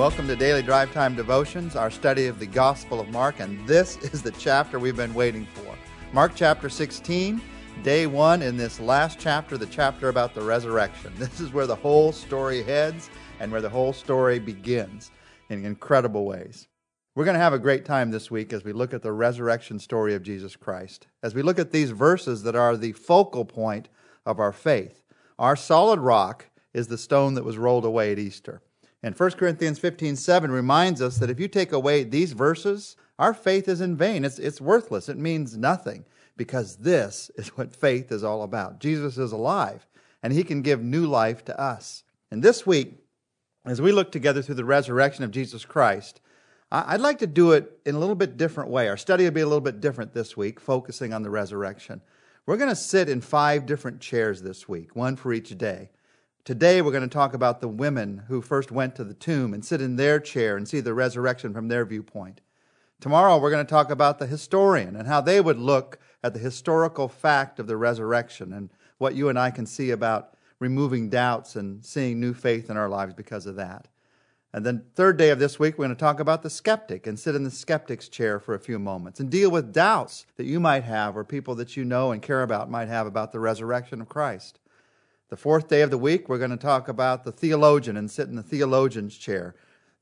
Welcome to Daily Drive Time Devotions, our study of the Gospel of Mark, and this is the chapter we've been waiting for. Mark chapter 16, day one in this last chapter, the chapter about the resurrection. This is where the whole story heads and where the whole story begins in incredible ways. We're going to have a great time this week as we look at the resurrection story of Jesus Christ, as we look at these verses that are the focal point of our faith. Our solid rock is the stone that was rolled away at Easter. And 1 Corinthians 15 7 reminds us that if you take away these verses, our faith is in vain. It's, it's worthless. It means nothing because this is what faith is all about. Jesus is alive and he can give new life to us. And this week, as we look together through the resurrection of Jesus Christ, I'd like to do it in a little bit different way. Our study will be a little bit different this week, focusing on the resurrection. We're going to sit in five different chairs this week, one for each day. Today, we're going to talk about the women who first went to the tomb and sit in their chair and see the resurrection from their viewpoint. Tomorrow, we're going to talk about the historian and how they would look at the historical fact of the resurrection and what you and I can see about removing doubts and seeing new faith in our lives because of that. And then, third day of this week, we're going to talk about the skeptic and sit in the skeptic's chair for a few moments and deal with doubts that you might have or people that you know and care about might have about the resurrection of Christ. The fourth day of the week, we're going to talk about the theologian and sit in the theologian's chair.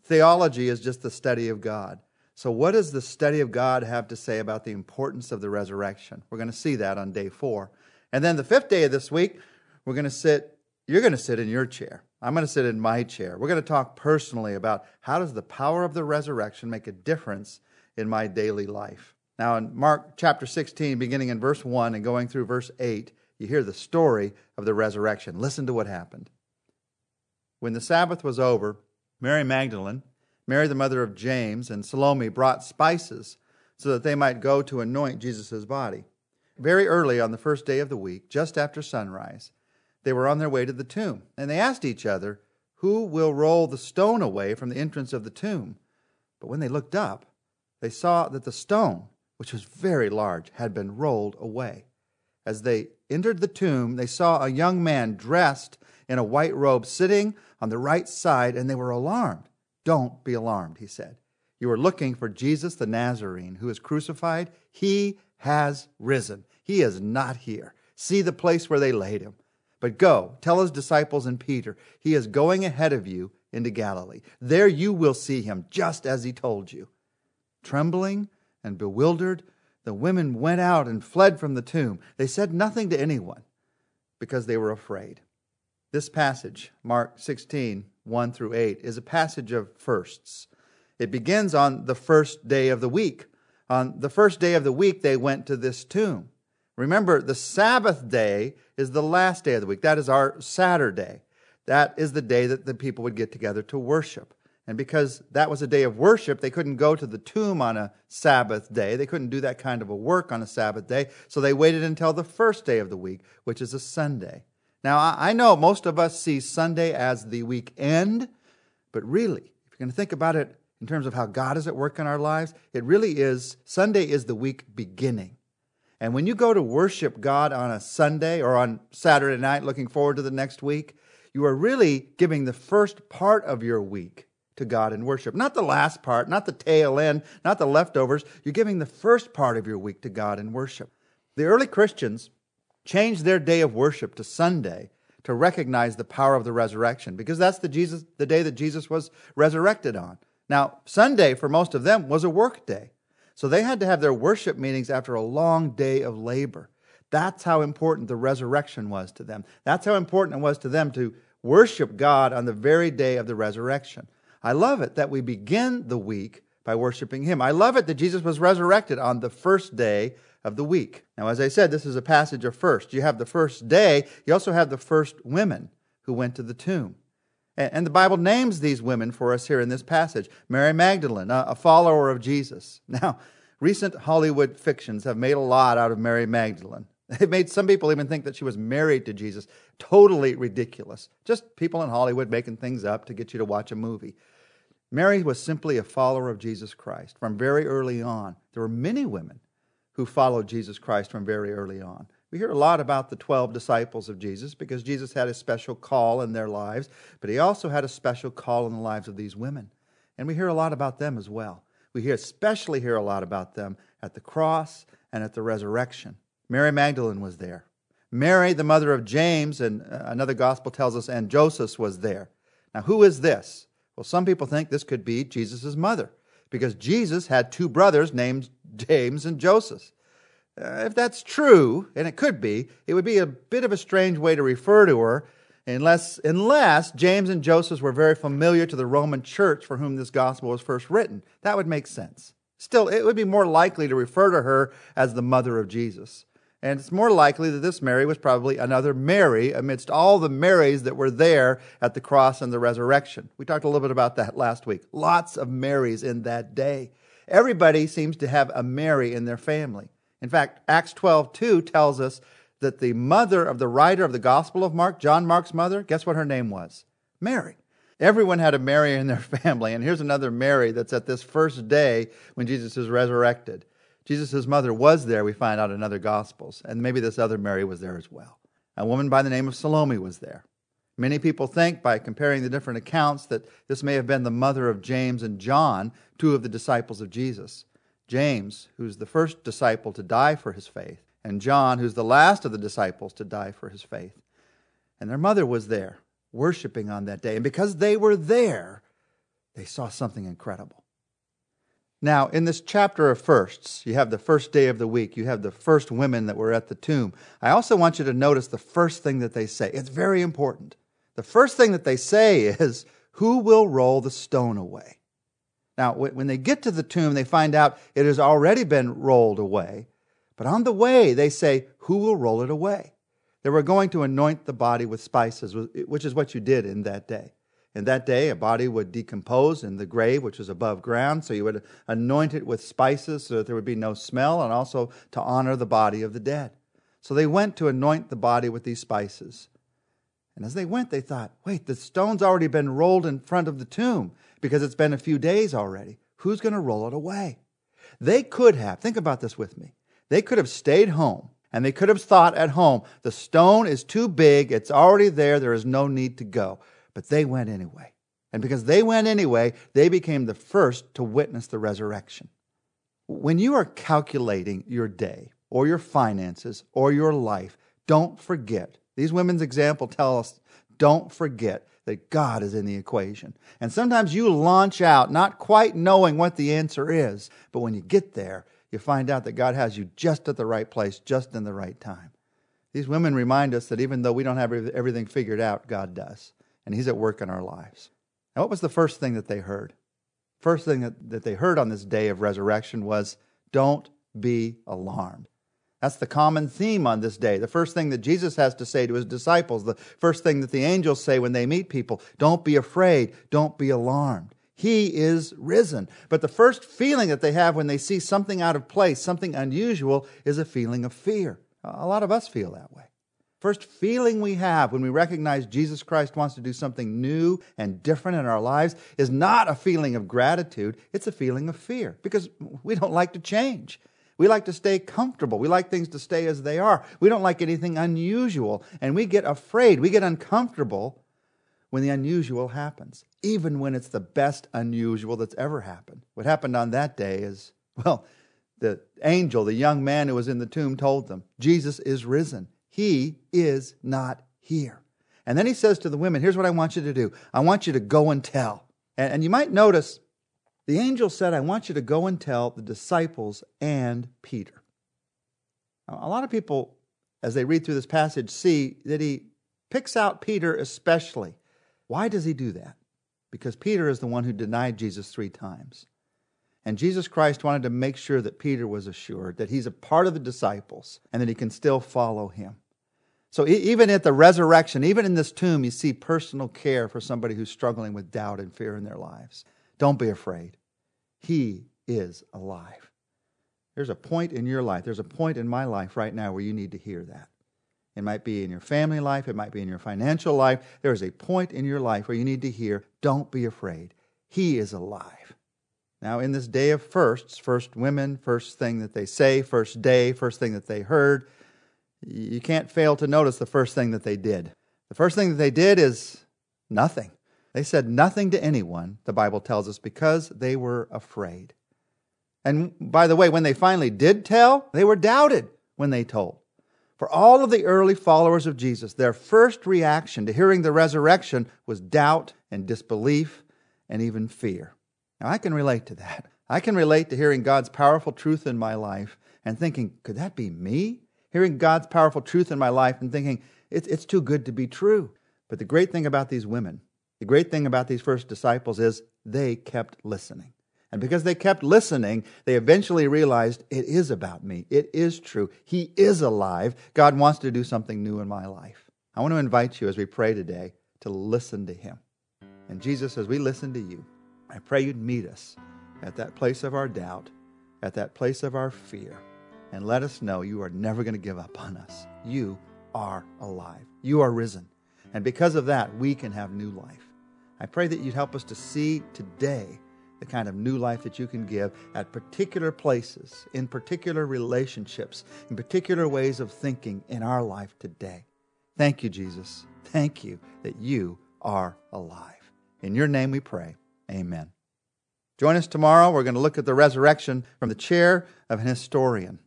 Theology is just the study of God. So, what does the study of God have to say about the importance of the resurrection? We're going to see that on day four. And then the fifth day of this week, we're going to sit, you're going to sit in your chair. I'm going to sit in my chair. We're going to talk personally about how does the power of the resurrection make a difference in my daily life. Now, in Mark chapter 16, beginning in verse 1 and going through verse 8, you hear the story of the resurrection. Listen to what happened. When the Sabbath was over, Mary Magdalene, Mary the mother of James, and Salome brought spices so that they might go to anoint Jesus' body. Very early on the first day of the week, just after sunrise, they were on their way to the tomb, and they asked each other, Who will roll the stone away from the entrance of the tomb? But when they looked up, they saw that the stone, which was very large, had been rolled away. As they entered the tomb, they saw a young man dressed in a white robe sitting on the right side, and they were alarmed. Don't be alarmed, he said. You are looking for Jesus the Nazarene who is crucified. He has risen. He is not here. See the place where they laid him. But go, tell his disciples and Peter, he is going ahead of you into Galilee. There you will see him, just as he told you. Trembling and bewildered, the women went out and fled from the tomb. They said nothing to anyone because they were afraid. This passage, Mark 16, 1 through 8, is a passage of firsts. It begins on the first day of the week. On the first day of the week, they went to this tomb. Remember, the Sabbath day is the last day of the week. That is our Saturday. That is the day that the people would get together to worship. And because that was a day of worship, they couldn't go to the tomb on a Sabbath day. They couldn't do that kind of a work on a Sabbath day. So they waited until the first day of the week, which is a Sunday. Now, I know most of us see Sunday as the weekend, but really, if you're going to think about it in terms of how God is at work in our lives, it really is Sunday is the week beginning. And when you go to worship God on a Sunday or on Saturday night, looking forward to the next week, you are really giving the first part of your week to God in worship. Not the last part, not the tail end, not the leftovers. You're giving the first part of your week to God in worship. The early Christians changed their day of worship to Sunday to recognize the power of the resurrection because that's the Jesus the day that Jesus was resurrected on. Now, Sunday for most of them was a work day. So they had to have their worship meetings after a long day of labor. That's how important the resurrection was to them. That's how important it was to them to worship God on the very day of the resurrection. I love it that we begin the week by worshiping Him. I love it that Jesus was resurrected on the first day of the week. Now, as I said, this is a passage of first. You have the first day, you also have the first women who went to the tomb. And the Bible names these women for us here in this passage Mary Magdalene, a follower of Jesus. Now, recent Hollywood fictions have made a lot out of Mary Magdalene. They've made some people even think that she was married to Jesus. Totally ridiculous. Just people in Hollywood making things up to get you to watch a movie. Mary was simply a follower of Jesus Christ from very early on. There were many women who followed Jesus Christ from very early on. We hear a lot about the 12 disciples of Jesus because Jesus had a special call in their lives, but he also had a special call in the lives of these women. And we hear a lot about them as well. We hear, especially hear a lot about them at the cross and at the resurrection. Mary Magdalene was there. Mary, the mother of James, and uh, another gospel tells us, and Joseph was there. Now, who is this? Well, some people think this could be Jesus' mother because Jesus had two brothers named James and Joseph. Uh, if that's true, and it could be, it would be a bit of a strange way to refer to her unless, unless James and Joseph were very familiar to the Roman church for whom this gospel was first written. That would make sense. Still, it would be more likely to refer to her as the mother of Jesus. And it's more likely that this Mary was probably another Mary amidst all the Marys that were there at the cross and the resurrection. We talked a little bit about that last week. Lots of Marys in that day. Everybody seems to have a Mary in their family. In fact, Acts 12 2 tells us that the mother of the writer of the Gospel of Mark, John Mark's mother, guess what her name was? Mary. Everyone had a Mary in their family. And here's another Mary that's at this first day when Jesus is resurrected. Jesus' mother was there, we find out in other Gospels. And maybe this other Mary was there as well. A woman by the name of Salome was there. Many people think, by comparing the different accounts, that this may have been the mother of James and John, two of the disciples of Jesus. James, who's the first disciple to die for his faith, and John, who's the last of the disciples to die for his faith. And their mother was there, worshiping on that day. And because they were there, they saw something incredible. Now, in this chapter of firsts, you have the first day of the week, you have the first women that were at the tomb. I also want you to notice the first thing that they say. It's very important. The first thing that they say is, Who will roll the stone away? Now, when they get to the tomb, they find out it has already been rolled away. But on the way, they say, Who will roll it away? They were going to anoint the body with spices, which is what you did in that day. In that day, a body would decompose in the grave, which was above ground, so you would anoint it with spices so that there would be no smell, and also to honor the body of the dead. So they went to anoint the body with these spices. And as they went, they thought, wait, the stone's already been rolled in front of the tomb because it's been a few days already. Who's going to roll it away? They could have, think about this with me, they could have stayed home and they could have thought at home, the stone is too big, it's already there, there is no need to go. But they went anyway. And because they went anyway, they became the first to witness the resurrection. When you are calculating your day or your finances or your life, don't forget. These women's example tell us don't forget that God is in the equation. And sometimes you launch out not quite knowing what the answer is, but when you get there, you find out that God has you just at the right place, just in the right time. These women remind us that even though we don't have everything figured out, God does. And He's at work in our lives. Now, what was the first thing that they heard? First thing that, that they heard on this day of resurrection was, Don't be alarmed. That's the common theme on this day. The first thing that Jesus has to say to his disciples, the first thing that the angels say when they meet people don't be afraid, don't be alarmed. He is risen. But the first feeling that they have when they see something out of place, something unusual, is a feeling of fear. A lot of us feel that way. First feeling we have when we recognize Jesus Christ wants to do something new and different in our lives is not a feeling of gratitude, it's a feeling of fear because we don't like to change. We like to stay comfortable. We like things to stay as they are. We don't like anything unusual. And we get afraid. We get uncomfortable when the unusual happens, even when it's the best unusual that's ever happened. What happened on that day is, well, the angel, the young man who was in the tomb, told them, Jesus is risen. He is not here. And then he says to the women, Here's what I want you to do I want you to go and tell. And, and you might notice the angel said, I want you to go and tell the disciples and Peter. Now, a lot of people, as they read through this passage, see that he picks out Peter especially. Why does he do that? Because Peter is the one who denied Jesus three times. And Jesus Christ wanted to make sure that Peter was assured that he's a part of the disciples and that he can still follow him. So even at the resurrection, even in this tomb, you see personal care for somebody who's struggling with doubt and fear in their lives. Don't be afraid. He is alive. There's a point in your life, there's a point in my life right now where you need to hear that. It might be in your family life, it might be in your financial life. There is a point in your life where you need to hear, don't be afraid. He is alive. Now, in this day of firsts, first women, first thing that they say, first day, first thing that they heard, you can't fail to notice the first thing that they did. The first thing that they did is nothing. They said nothing to anyone, the Bible tells us, because they were afraid. And by the way, when they finally did tell, they were doubted when they told. For all of the early followers of Jesus, their first reaction to hearing the resurrection was doubt and disbelief and even fear. Now, I can relate to that. I can relate to hearing God's powerful truth in my life and thinking, could that be me? Hearing God's powerful truth in my life and thinking, it's, it's too good to be true. But the great thing about these women, the great thing about these first disciples is they kept listening. And because they kept listening, they eventually realized it is about me. It is true. He is alive. God wants to do something new in my life. I want to invite you as we pray today to listen to Him. And Jesus, as we listen to you, I pray you'd meet us at that place of our doubt, at that place of our fear, and let us know you are never going to give up on us. You are alive. You are risen. And because of that, we can have new life. I pray that you'd help us to see today the kind of new life that you can give at particular places, in particular relationships, in particular ways of thinking in our life today. Thank you, Jesus. Thank you that you are alive. In your name we pray. Amen. Join us tomorrow. We're going to look at the resurrection from the chair of an historian.